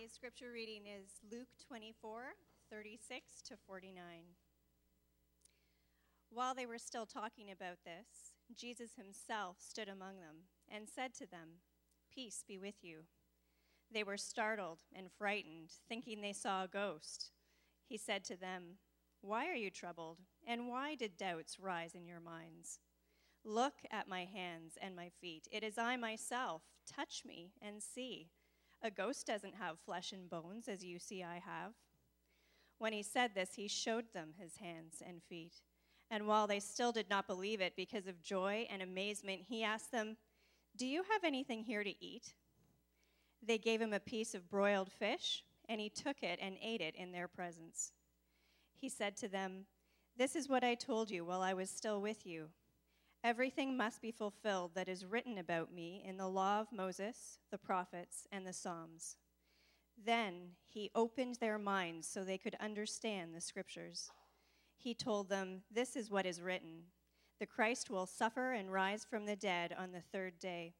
Today's scripture reading is Luke 24, 36 to 49. While they were still talking about this, Jesus himself stood among them and said to them, Peace be with you. They were startled and frightened, thinking they saw a ghost. He said to them, Why are you troubled? And why did doubts rise in your minds? Look at my hands and my feet. It is I myself. Touch me and see. A ghost doesn't have flesh and bones, as you see I have. When he said this, he showed them his hands and feet. And while they still did not believe it because of joy and amazement, he asked them, Do you have anything here to eat? They gave him a piece of broiled fish, and he took it and ate it in their presence. He said to them, This is what I told you while I was still with you. Everything must be fulfilled that is written about me in the law of Moses, the prophets, and the Psalms. Then he opened their minds so they could understand the scriptures. He told them, This is what is written The Christ will suffer and rise from the dead on the third day,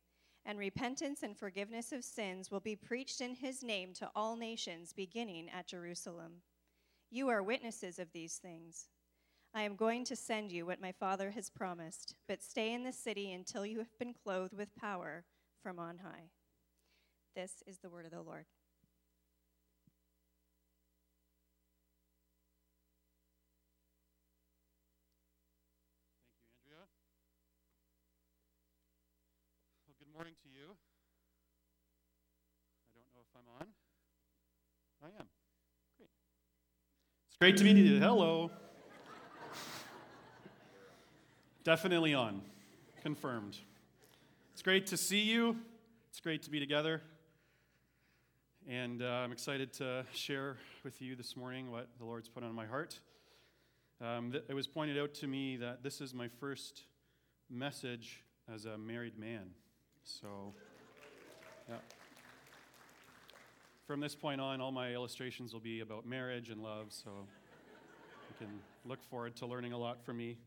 and repentance and forgiveness of sins will be preached in his name to all nations, beginning at Jerusalem. You are witnesses of these things. I am going to send you what my Father has promised, but stay in the city until you have been clothed with power from on high. This is the word of the Lord. Thank you, Andrea. Well, good morning to you. I don't know if I'm on. I am. Great. It's great to meet you. Hello. Definitely on. Confirmed. It's great to see you. It's great to be together. And uh, I'm excited to share with you this morning what the Lord's put on my heart. Um, th- it was pointed out to me that this is my first message as a married man. So, yeah. From this point on, all my illustrations will be about marriage and love, so you can look forward to learning a lot from me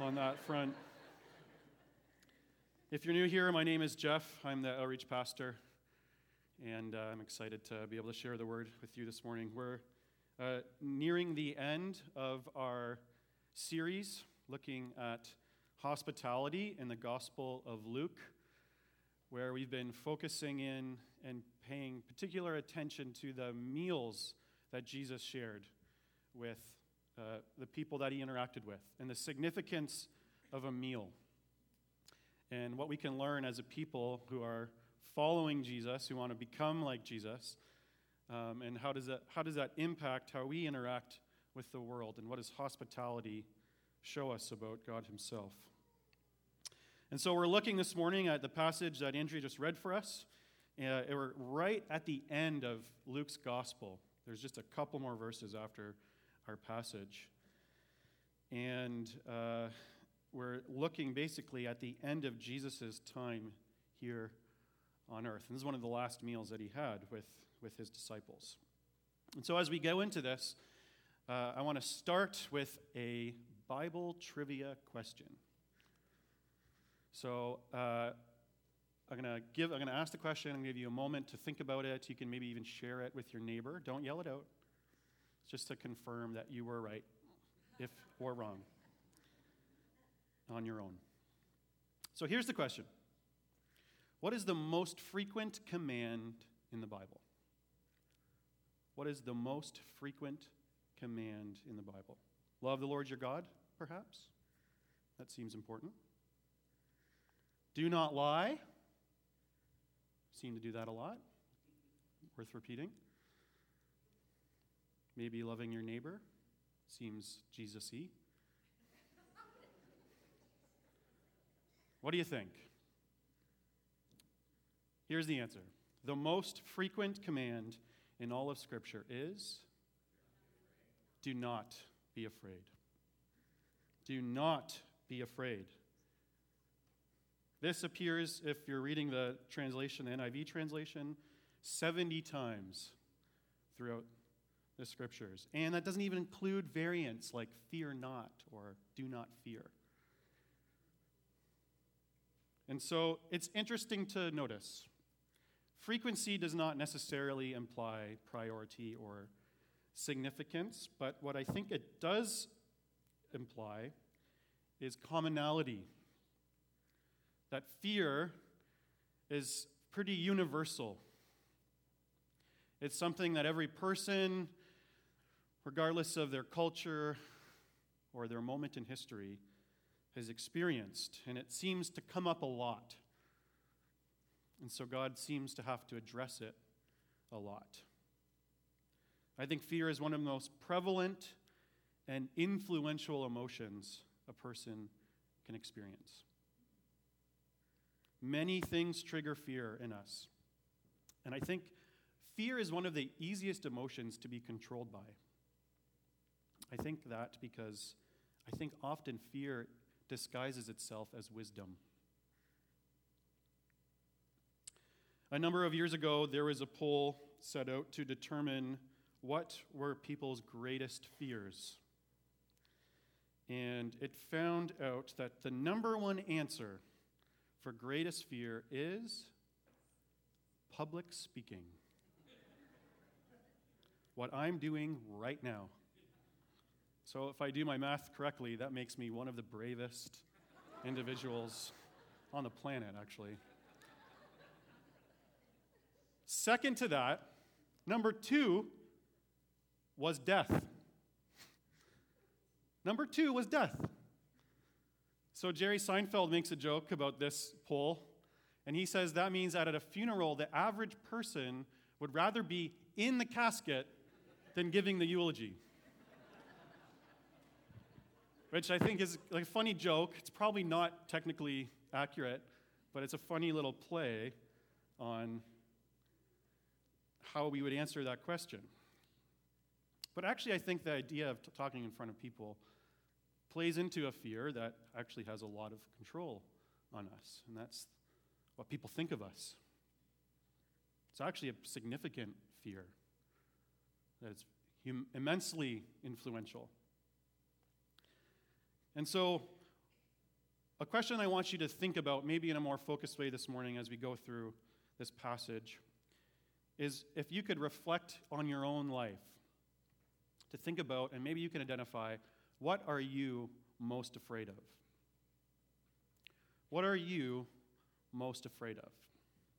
on that front. If you're new here, my name is Jeff. I'm the outreach pastor, and uh, I'm excited to be able to share the word with you this morning. We're uh, nearing the end of our series looking at hospitality in the Gospel of Luke, where we've been focusing in and paying particular attention to the meals that Jesus shared with uh, the people that he interacted with and the significance of a meal. And what we can learn as a people who are following Jesus, who want to become like Jesus, um, and how does, that, how does that impact how we interact with the world? And what does hospitality show us about God Himself? And so we're looking this morning at the passage that Andrea just read for us. Uh, we're right at the end of Luke's gospel. There's just a couple more verses after our passage. And uh, we're looking basically at the end of Jesus' time here on earth. And this is one of the last meals that he had with, with his disciples. And so as we go into this, uh, I want to start with a Bible trivia question. So uh, I'm to give. I'm to ask the question. I'm to give you a moment to think about it. You can maybe even share it with your neighbor. Don't yell it out just to confirm that you were right, if or wrong, on your own. So here's the question What is the most frequent command in the Bible? What is the most frequent command in the Bible? Love the Lord your God, perhaps? That seems important. Do not lie. Seem to do that a lot. Worth repeating. Maybe loving your neighbor seems Jesus y. What do you think? Here's the answer the most frequent command in all of Scripture is do not be afraid. Do not be afraid. This appears, if you're reading the translation, the NIV translation, 70 times throughout the scriptures. And that doesn't even include variants like fear not or do not fear. And so it's interesting to notice frequency does not necessarily imply priority or significance, but what I think it does imply is commonality. That fear is pretty universal. It's something that every person, regardless of their culture or their moment in history, has experienced, and it seems to come up a lot. And so God seems to have to address it a lot. I think fear is one of the most prevalent and influential emotions a person can experience. Many things trigger fear in us. And I think fear is one of the easiest emotions to be controlled by. I think that because I think often fear disguises itself as wisdom. A number of years ago, there was a poll set out to determine what were people's greatest fears. And it found out that the number one answer for greatest fear is public speaking. what I'm doing right now. So, if I do my math correctly, that makes me one of the bravest individuals on the planet, actually. Second to that, number two was death. Number two was death. So Jerry Seinfeld makes a joke about this poll, and he says that means that at a funeral, the average person would rather be in the casket than giving the eulogy. Which I think is like a funny joke. It's probably not technically accurate, but it's a funny little play on how we would answer that question. But actually, I think the idea of t- talking in front of people plays into a fear that actually has a lot of control on us, and that's what people think of us. It's actually a significant fear that is hum- immensely influential. And so, a question I want you to think about, maybe in a more focused way this morning as we go through this passage, is if you could reflect on your own life to think about, and maybe you can identify what are you most afraid of? What are you most afraid of?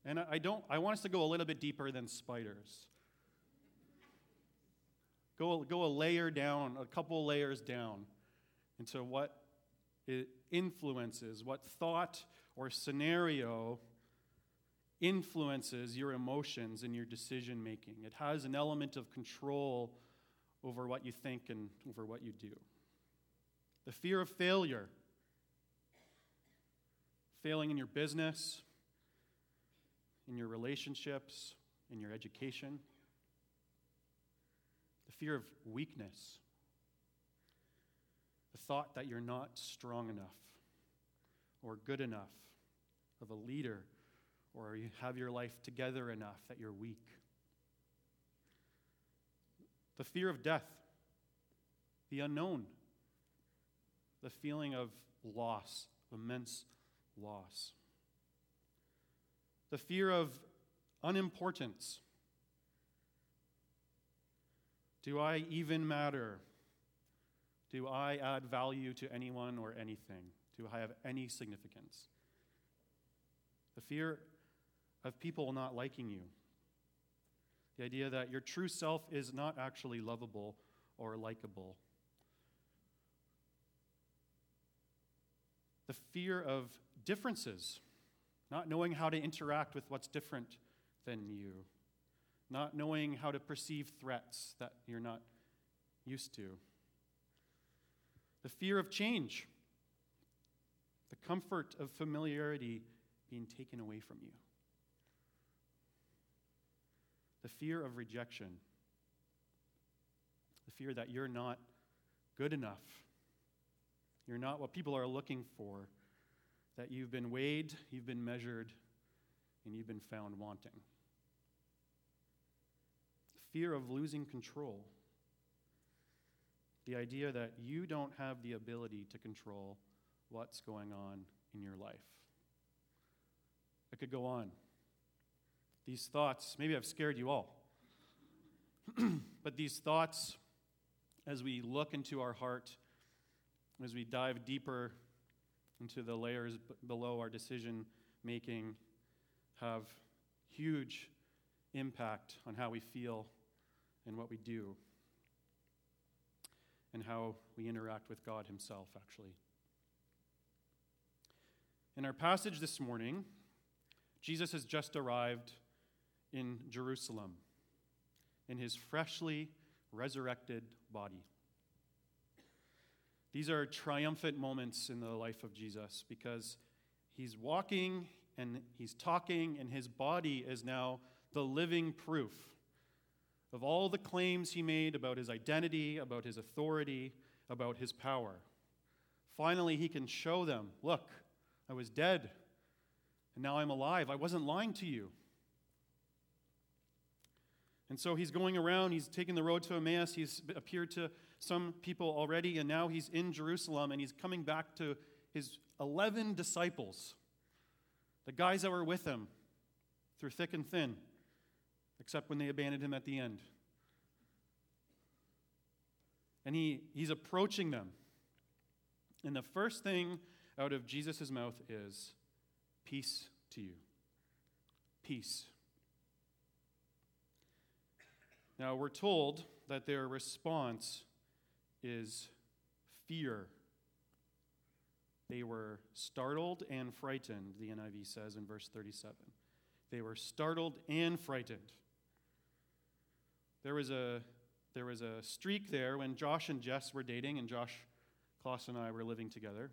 And I don't I want us to go a little bit deeper than spiders. Go, go a layer down, a couple layers down into what it influences, what thought or scenario influences your emotions and your decision making. It has an element of control over what you think and over what you do. The fear of failure, failing in your business, in your relationships, in your education. The fear of weakness, the thought that you're not strong enough or good enough of a leader or you have your life together enough that you're weak the fear of death, the unknown, the feeling of loss, immense loss, the fear of unimportance. Do I even matter? Do I add value to anyone or anything? Do I have any significance? The fear of people not liking you. The idea that your true self is not actually lovable or likable. The fear of differences, not knowing how to interact with what's different than you, not knowing how to perceive threats that you're not used to. The fear of change, the comfort of familiarity being taken away from you the fear of rejection, the fear that you're not good enough, you're not what people are looking for, that you've been weighed, you've been measured, and you've been found wanting. Fear of losing control. The idea that you don't have the ability to control what's going on in your life. I could go on. These thoughts, maybe I've scared you all, but these thoughts, as we look into our heart, as we dive deeper into the layers b- below our decision making, have huge impact on how we feel and what we do, and how we interact with God Himself, actually. In our passage this morning, Jesus has just arrived in Jerusalem in his freshly resurrected body. These are triumphant moments in the life of Jesus because he's walking and he's talking, and his body is now the living proof of all the claims he made about his identity, about his authority, about his power. Finally, he can show them look, I was dead, and now I'm alive. I wasn't lying to you. And so he's going around, he's taking the road to Emmaus, he's appeared to some people already, and now he's in Jerusalem, and he's coming back to his 11 disciples, the guys that were with him through thick and thin, except when they abandoned him at the end. And he, he's approaching them. And the first thing out of Jesus' mouth is, Peace to you. Peace. Now, we're told that their response is fear. They were startled and frightened, the NIV says in verse 37. They were startled and frightened. There was a, there was a streak there when Josh and Jess were dating, and Josh Kloss and I were living together.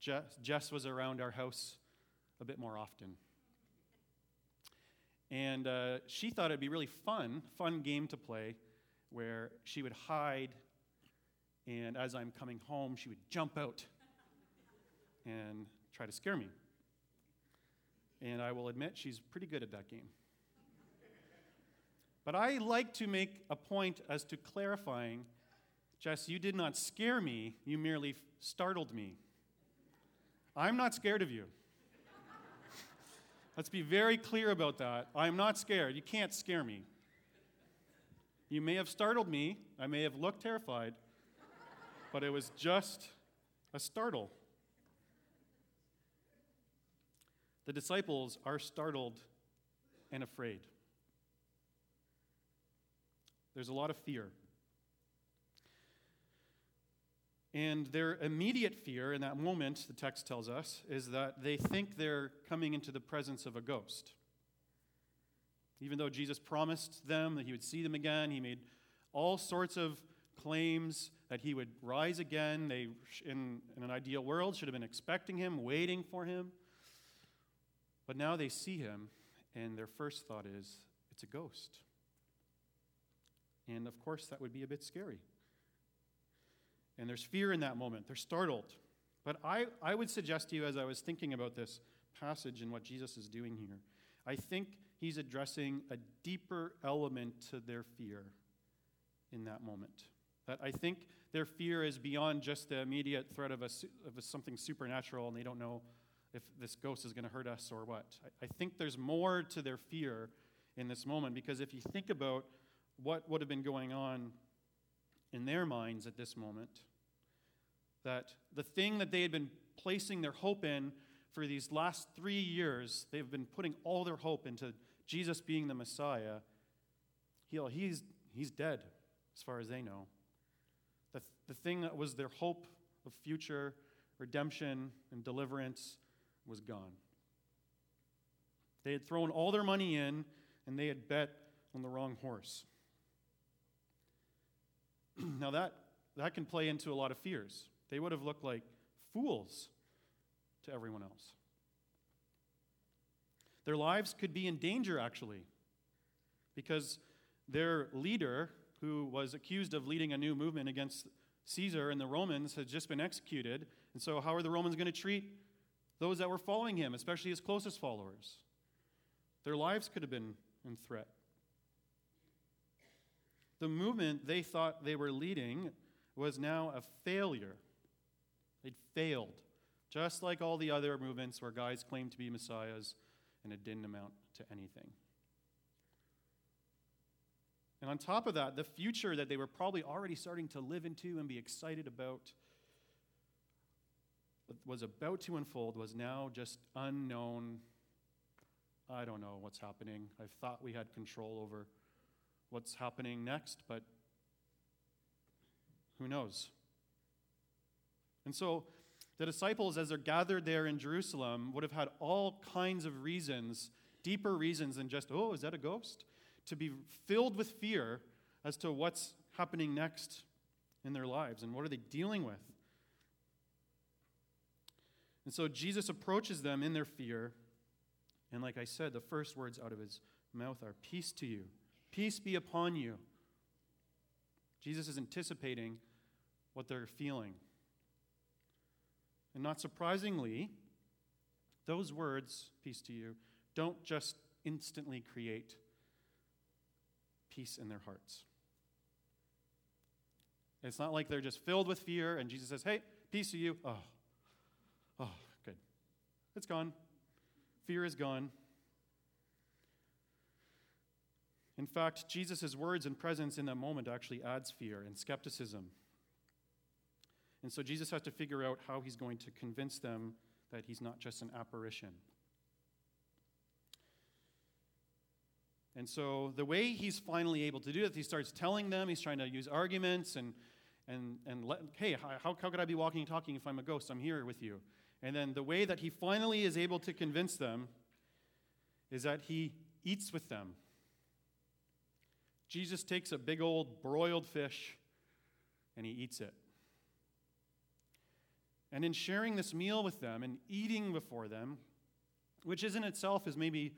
Jess, Jess was around our house a bit more often. And uh, she thought it'd be really fun, fun game to play, where she would hide, and as I'm coming home, she would jump out and try to scare me. And I will admit she's pretty good at that game. But I like to make a point as to clarifying Jess, you did not scare me, you merely startled me. I'm not scared of you. Let's be very clear about that. I'm not scared. You can't scare me. You may have startled me, I may have looked terrified, but it was just a startle. The disciples are startled and afraid. There's a lot of fear. And their immediate fear in that moment, the text tells us, is that they think they're coming into the presence of a ghost. Even though Jesus promised them that he would see them again, he made all sorts of claims that he would rise again. They, in, in an ideal world, should have been expecting him, waiting for him. But now they see him, and their first thought is, it's a ghost. And of course, that would be a bit scary. And there's fear in that moment. They're startled. But I, I would suggest to you, as I was thinking about this passage and what Jesus is doing here, I think he's addressing a deeper element to their fear in that moment. That I think their fear is beyond just the immediate threat of, a, of a something supernatural and they don't know if this ghost is going to hurt us or what. I, I think there's more to their fear in this moment because if you think about what would have been going on in their minds at this moment that the thing that they had been placing their hope in for these last three years, they've been putting all their hope into Jesus being the Messiah. He's, he's dead, as far as they know. The, the thing that was their hope of future redemption and deliverance was gone. They had thrown all their money in, and they had bet on the wrong horse. now, that, that can play into a lot of fears. They would have looked like fools to everyone else. Their lives could be in danger, actually, because their leader, who was accused of leading a new movement against Caesar and the Romans, had just been executed. And so, how are the Romans going to treat those that were following him, especially his closest followers? Their lives could have been in threat the movement they thought they were leading was now a failure. They'd failed, just like all the other movements where guys claimed to be messiahs and it didn't amount to anything. And on top of that, the future that they were probably already starting to live into and be excited about was about to unfold was now just unknown. I don't know what's happening. I thought we had control over what's happening next, but who knows? And so the disciples, as they're gathered there in Jerusalem, would have had all kinds of reasons, deeper reasons than just, oh, is that a ghost? To be filled with fear as to what's happening next in their lives and what are they dealing with. And so Jesus approaches them in their fear. And like I said, the first words out of his mouth are Peace to you, peace be upon you. Jesus is anticipating what they're feeling. And not surprisingly, those words, peace to you, don't just instantly create peace in their hearts. It's not like they're just filled with fear and Jesus says, hey, peace to you. Oh, oh, good. It's gone. Fear is gone. In fact, Jesus' words and presence in that moment actually adds fear and skepticism and so Jesus has to figure out how he's going to convince them that he's not just an apparition. And so the way he's finally able to do it, he starts telling them, he's trying to use arguments and, and, and let, hey, how, how could I be walking and talking if I'm a ghost? I'm here with you. And then the way that he finally is able to convince them is that he eats with them. Jesus takes a big old broiled fish and he eats it. And in sharing this meal with them and eating before them, which is in itself is maybe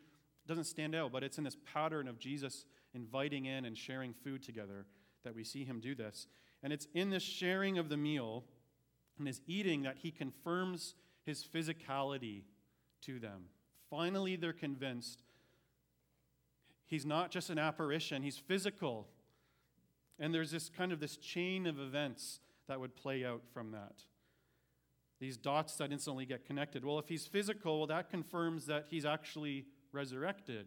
doesn't stand out, but it's in this pattern of Jesus inviting in and sharing food together that we see him do this. And it's in this sharing of the meal and his eating that he confirms his physicality to them. Finally, they're convinced he's not just an apparition, he's physical. And there's this kind of this chain of events that would play out from that these dots that instantly get connected. Well, if he's physical, well, that confirms that he's actually resurrected.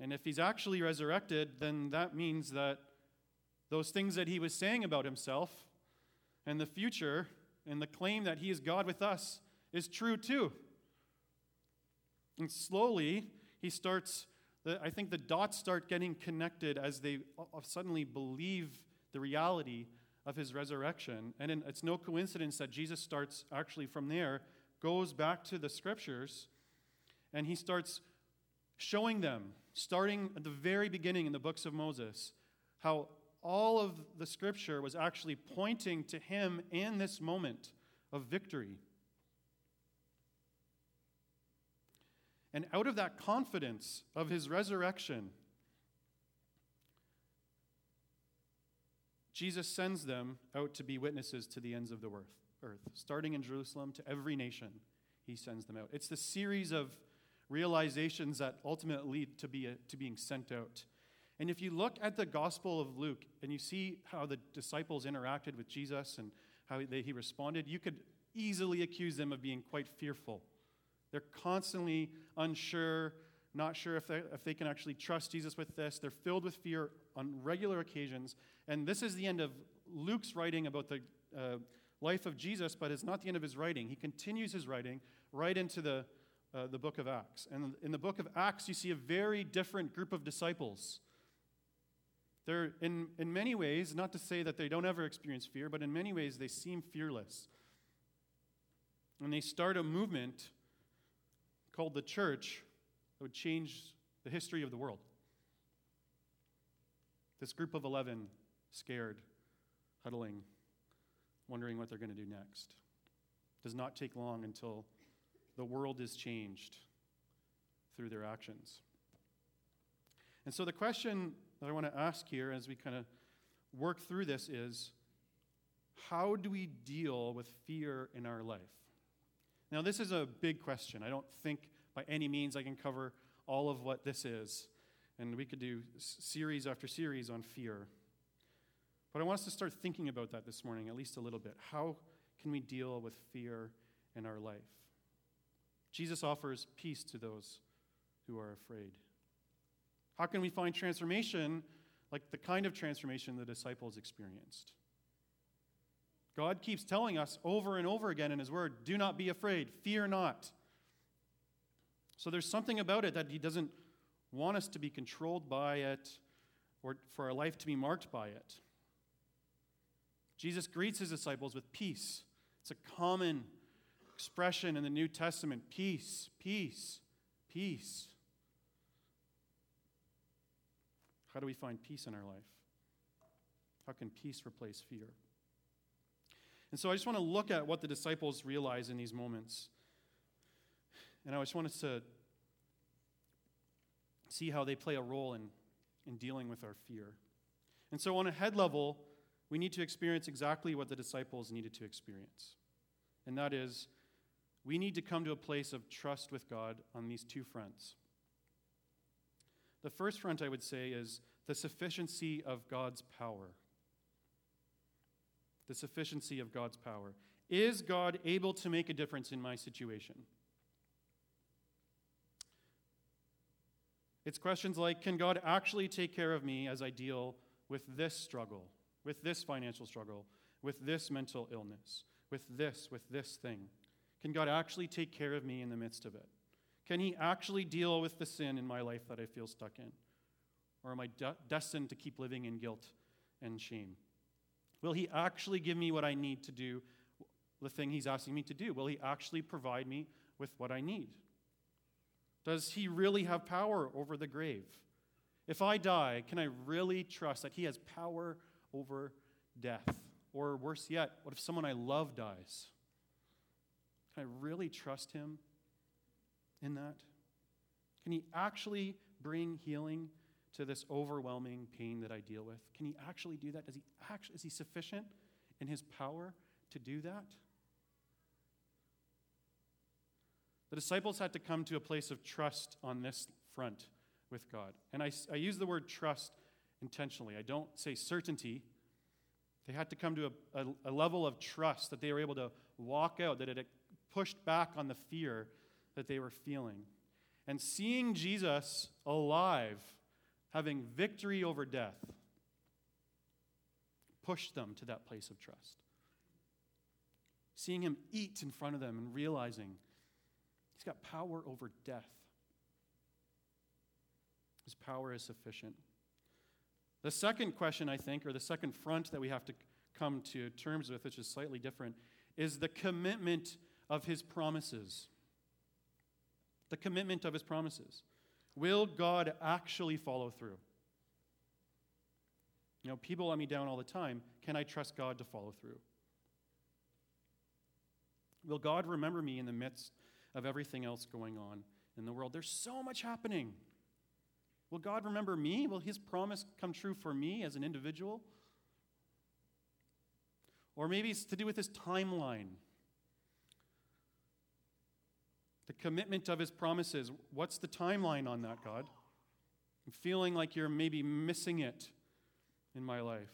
And if he's actually resurrected, then that means that those things that he was saying about himself and the future and the claim that he is God with us is true too. And slowly, he starts, I think the dots start getting connected as they uh, uh, suddenly believe the reality of his resurrection. And in, it's no coincidence that Jesus starts actually from there, goes back to the scriptures, and he starts showing them, starting at the very beginning in the books of Moses, how all of the scripture was actually pointing to him in this moment of victory. And out of that confidence of his resurrection, Jesus sends them out to be witnesses to the ends of the earth, starting in Jerusalem to every nation. He sends them out. It's the series of realizations that ultimately lead to, be a, to being sent out. And if you look at the Gospel of Luke and you see how the disciples interacted with Jesus and how they, he responded, you could easily accuse them of being quite fearful. They're constantly unsure, not sure if they, if they can actually trust Jesus with this. They're filled with fear on regular occasions. And this is the end of Luke's writing about the uh, life of Jesus, but it's not the end of his writing. He continues his writing right into the, uh, the book of Acts. And in the book of Acts, you see a very different group of disciples. They're, in, in many ways, not to say that they don't ever experience fear, but in many ways, they seem fearless. And they start a movement called the church that would change the history of the world. This group of 11, scared, huddling, wondering what they're going to do next. Does not take long until the world is changed through their actions. And so, the question that I want to ask here as we kind of work through this is how do we deal with fear in our life? Now, this is a big question. I don't think by any means I can cover all of what this is. And we could do series after series on fear. But I want us to start thinking about that this morning, at least a little bit. How can we deal with fear in our life? Jesus offers peace to those who are afraid. How can we find transformation like the kind of transformation the disciples experienced? God keeps telling us over and over again in His Word do not be afraid, fear not. So there's something about it that He doesn't want us to be controlled by it or for our life to be marked by it. Jesus greets His disciples with peace. It's a common expression in the New Testament peace, peace, peace. How do we find peace in our life? How can peace replace fear? And so I just want to look at what the disciples realize in these moments. And I just want us to see how they play a role in, in dealing with our fear. And so, on a head level, we need to experience exactly what the disciples needed to experience. And that is, we need to come to a place of trust with God on these two fronts. The first front, I would say, is the sufficiency of God's power. The sufficiency of God's power. Is God able to make a difference in my situation? It's questions like Can God actually take care of me as I deal with this struggle, with this financial struggle, with this mental illness, with this, with this thing? Can God actually take care of me in the midst of it? Can He actually deal with the sin in my life that I feel stuck in? Or am I de- destined to keep living in guilt and shame? Will He actually give me what I need to do the thing He's asking me to do? Will He actually provide me with what I need? Does He really have power over the grave? If I die, can I really trust that He has power over death? Or worse yet, what if someone I love dies? Can I really trust Him in that? Can He actually bring healing to this overwhelming pain that I deal with? Can He actually do that? Does He actually, is He sufficient in His power to do that? The disciples had to come to a place of trust on this front with God. And I, I use the word trust intentionally. I don't say certainty. They had to come to a, a, a level of trust that they were able to walk out, that it pushed back on the fear that they were feeling. And seeing Jesus alive, having victory over death, pushed them to that place of trust. Seeing him eat in front of them and realizing he's got power over death. His power is sufficient. The second question, I think, or the second front that we have to come to terms with, which is slightly different, is the commitment of his promises. The commitment of his promises. Will God actually follow through? You know, people let me down all the time. Can I trust God to follow through? Will God remember me in the midst of everything else going on in the world? There's so much happening. Will God remember me? Will his promise come true for me as an individual? Or maybe it's to do with his timeline. The commitment of his promises. What's the timeline on that, God? I'm feeling like you're maybe missing it in my life.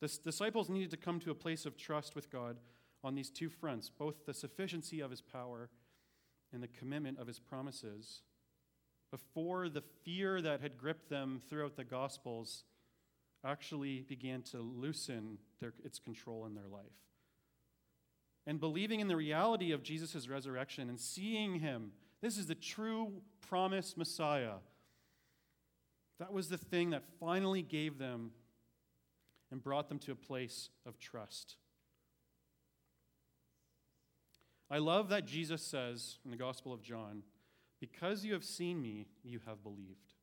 The disciples needed to come to a place of trust with God on these two fronts both the sufficiency of his power and the commitment of his promises before the fear that had gripped them throughout the Gospels actually began to loosen their, its control in their life and believing in the reality of Jesus' resurrection and seeing him. This is the true promised Messiah. That was the thing that finally gave them and brought them to a place of trust. I love that Jesus says in the Gospel of John, Because you have seen me, you have believed.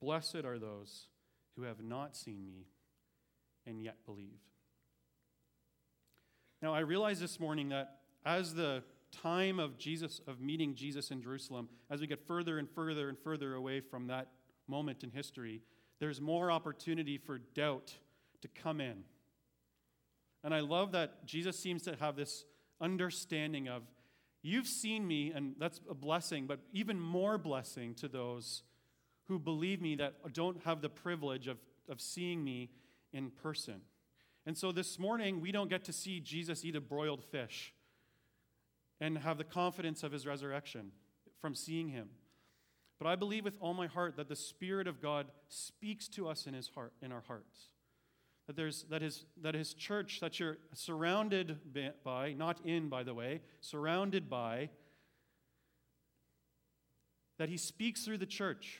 Blessed are those who have not seen me and yet believe. Now, I realize this morning that as the time of Jesus, of meeting Jesus in Jerusalem, as we get further and further and further away from that moment in history, there's more opportunity for doubt to come in. And I love that Jesus seems to have this understanding of, you've seen me, and that's a blessing, but even more blessing to those who believe me that don't have the privilege of, of seeing me in person. And so this morning, we don't get to see Jesus eat a broiled fish and have the confidence of his resurrection from seeing him. But I believe with all my heart that the Spirit of God speaks to us in, his heart, in our hearts. That, there's, that, his, that his church, that you're surrounded by, not in, by the way, surrounded by, that he speaks through the church.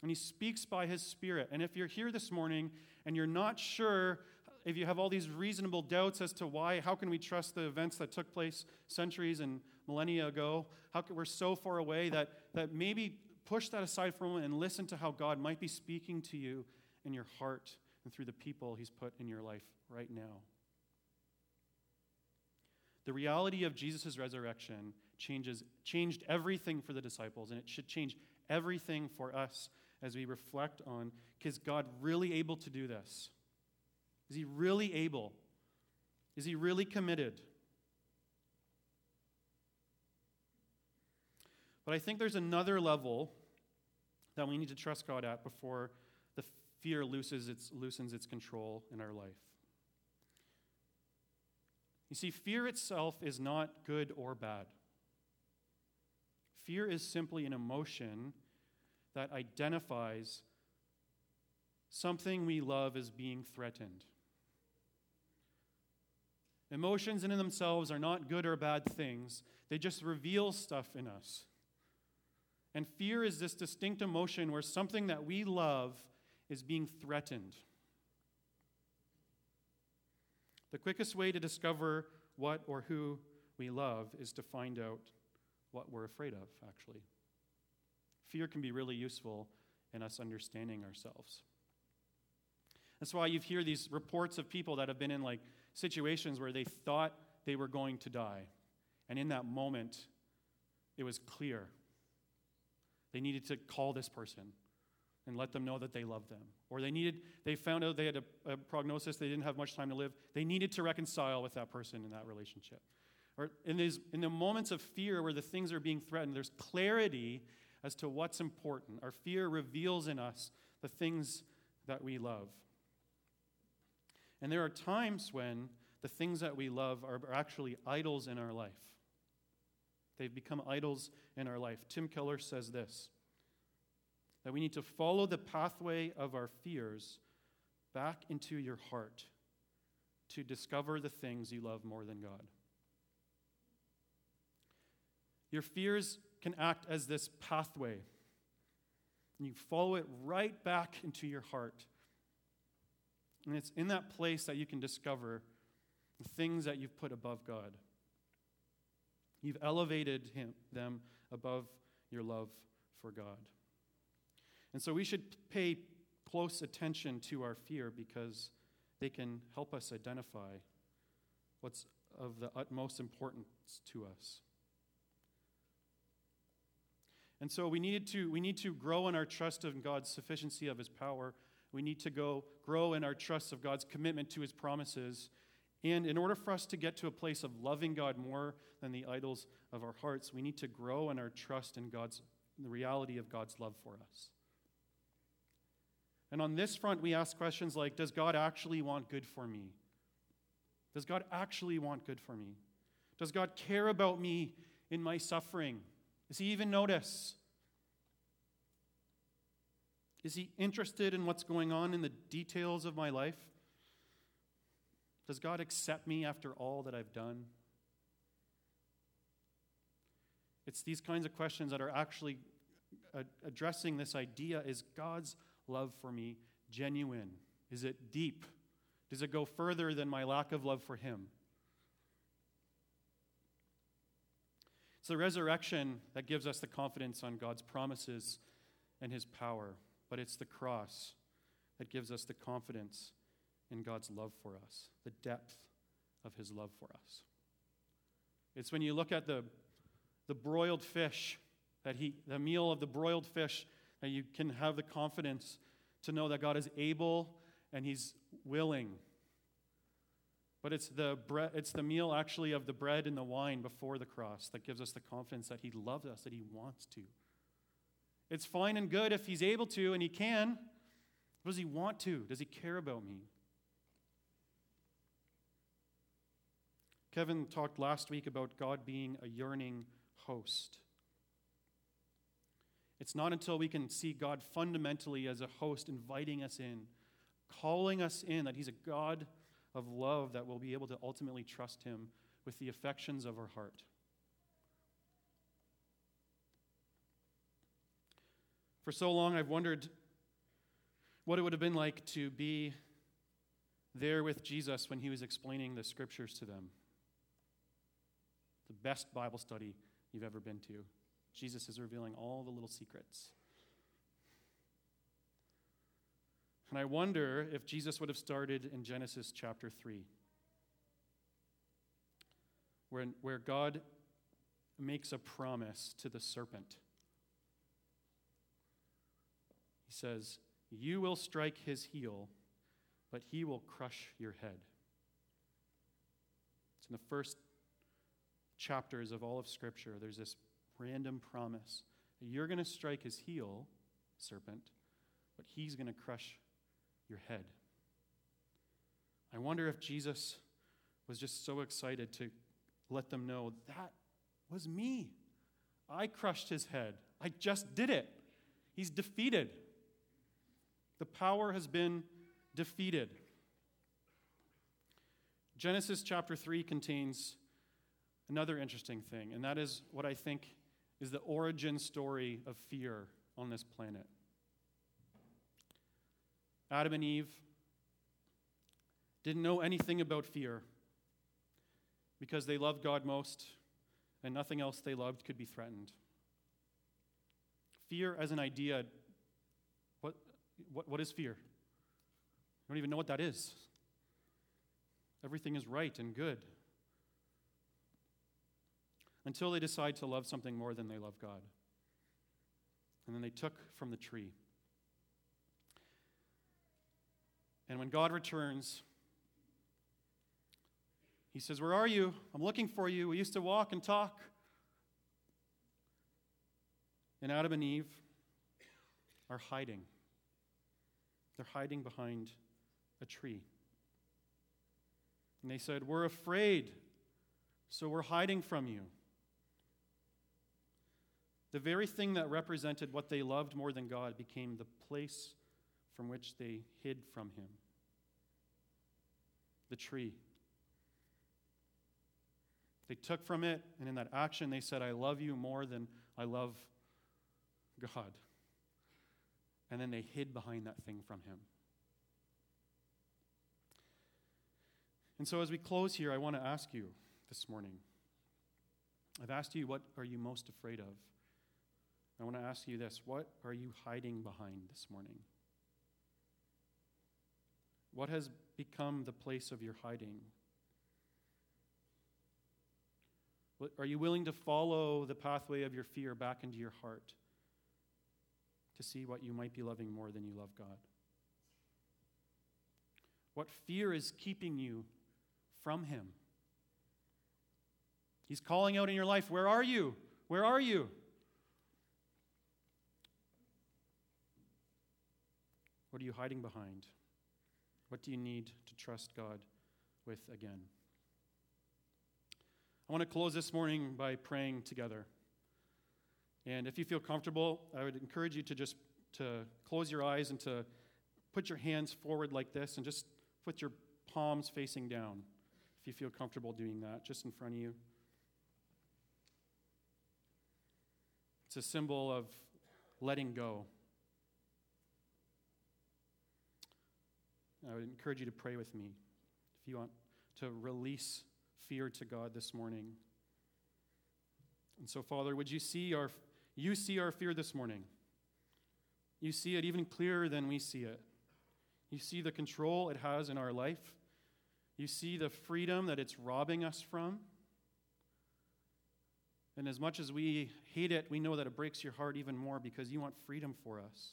And he speaks by his Spirit. And if you're here this morning and you're not sure if you have all these reasonable doubts as to why, how can we trust the events that took place centuries and millennia ago? How can, we're so far away that, that maybe push that aside for a moment and listen to how God might be speaking to you in your heart and through the people He's put in your life right now. The reality of Jesus' resurrection changes, changed everything for the disciples, and it should change everything for us as we reflect on, is God really able to do this? Is he really able? Is he really committed? But I think there's another level that we need to trust God at before the fear loosens its, loosens its control in our life. You see, fear itself is not good or bad. Fear is simply an emotion that identifies something we love as being threatened. Emotions in themselves are not good or bad things, they just reveal stuff in us. And fear is this distinct emotion where something that we love is being threatened. The quickest way to discover what or who we love is to find out what we're afraid of, actually. Fear can be really useful in us understanding ourselves. That's why you hear these reports of people that have been in like situations where they thought they were going to die. And in that moment, it was clear. They needed to call this person and let them know that they loved them. Or they needed, they found out they had a, a, prognosis, they didn't have much time to live. They needed to reconcile with that person in that relationship. Or in, these, in the moments of fear where the things are being threatened, there's clarity as to what's important. Our fear reveals in us the things that we love. And there are times when the things that we love are actually idols in our life. They've become idols in our life. Tim Keller says this that we need to follow the pathway of our fears back into your heart to discover the things you love more than God. Your fears can act as this pathway, and you follow it right back into your heart and it's in that place that you can discover the things that you've put above God. You've elevated him, them above your love for God. And so we should pay close attention to our fear because they can help us identify what's of the utmost importance to us. And so we need to, we need to grow in our trust in God's sufficiency of his power we need to go grow in our trust of God's commitment to his promises. And in order for us to get to a place of loving God more than the idols of our hearts, we need to grow in our trust in God's the reality of God's love for us. And on this front, we ask questions like Does God actually want good for me? Does God actually want good for me? Does God care about me in my suffering? Does He even notice? Is he interested in what's going on in the details of my life? Does God accept me after all that I've done? It's these kinds of questions that are actually addressing this idea is God's love for me genuine? Is it deep? Does it go further than my lack of love for Him? It's the resurrection that gives us the confidence on God's promises and His power but it's the cross that gives us the confidence in God's love for us, the depth of his love for us. It's when you look at the, the broiled fish, that he, the meal of the broiled fish, that you can have the confidence to know that God is able and he's willing. But it's the, it's the meal actually of the bread and the wine before the cross that gives us the confidence that he loves us, that he wants to. It's fine and good if he's able to and he can. Does he want to? Does he care about me? Kevin talked last week about God being a yearning host. It's not until we can see God fundamentally as a host inviting us in, calling us in, that He's a God of love, that we'll be able to ultimately trust Him with the affections of our heart. For so long, I've wondered what it would have been like to be there with Jesus when he was explaining the scriptures to them. The best Bible study you've ever been to. Jesus is revealing all the little secrets. And I wonder if Jesus would have started in Genesis chapter 3, where, where God makes a promise to the serpent. He says, You will strike his heel, but he will crush your head. It's in the first chapters of all of Scripture. There's this random promise you're going to strike his heel, serpent, but he's going to crush your head. I wonder if Jesus was just so excited to let them know that was me. I crushed his head. I just did it. He's defeated. The power has been defeated. Genesis chapter 3 contains another interesting thing, and that is what I think is the origin story of fear on this planet. Adam and Eve didn't know anything about fear because they loved God most, and nothing else they loved could be threatened. Fear as an idea, what, what, what is fear? You don't even know what that is. Everything is right and good until they decide to love something more than they love God. And then they took from the tree. And when God returns, he says, Where are you? I'm looking for you. We used to walk and talk. And Adam and Eve are hiding. They're hiding behind a tree. And they said, We're afraid, so we're hiding from you. The very thing that represented what they loved more than God became the place from which they hid from Him the tree. They took from it, and in that action, they said, I love you more than I love God. And then they hid behind that thing from Him. And so, as we close here, I want to ask you this morning I've asked you, what are you most afraid of? I want to ask you this what are you hiding behind this morning? What has become the place of your hiding? Are you willing to follow the pathway of your fear back into your heart to see what you might be loving more than you love God? What fear is keeping you from Him? He's calling out in your life, Where are you? Where are you? What are you hiding behind? What do you need to trust God with again? I want to close this morning by praying together. And if you feel comfortable, I would encourage you to just to close your eyes and to put your hands forward like this and just put your palms facing down. If you feel comfortable doing that, just in front of you. It's a symbol of letting go. I would encourage you to pray with me if you want to release fear to God this morning. And so, Father, would you see our you see our fear this morning? You see it even clearer than we see it. You see the control it has in our life. You see the freedom that it's robbing us from. And as much as we hate it, we know that it breaks your heart even more because you want freedom for us.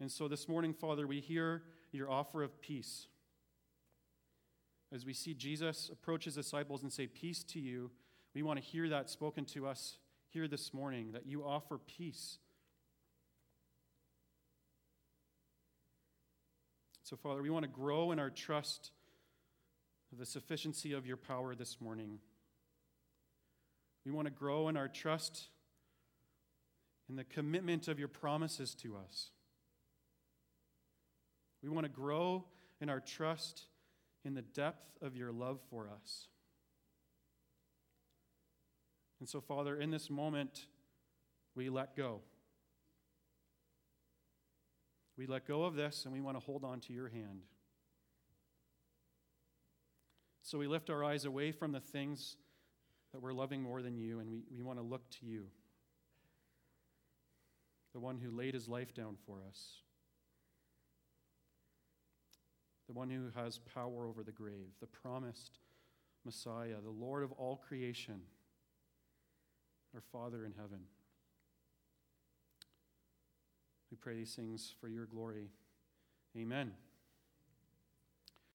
And so this morning, Father, we hear your offer of peace. As we see Jesus approach his disciples and say, Peace to you, we want to hear that spoken to us here this morning, that you offer peace. So, Father, we want to grow in our trust of the sufficiency of your power this morning. We want to grow in our trust in the commitment of your promises to us. We want to grow in our trust in the depth of your love for us. And so, Father, in this moment, we let go. We let go of this and we want to hold on to your hand. So we lift our eyes away from the things that we're loving more than you, and we, we want to look to you, the one who laid his life down for us, the one who has power over the grave, the promised Messiah, the Lord of all creation, our Father in heaven. We pray these things for your glory. Amen.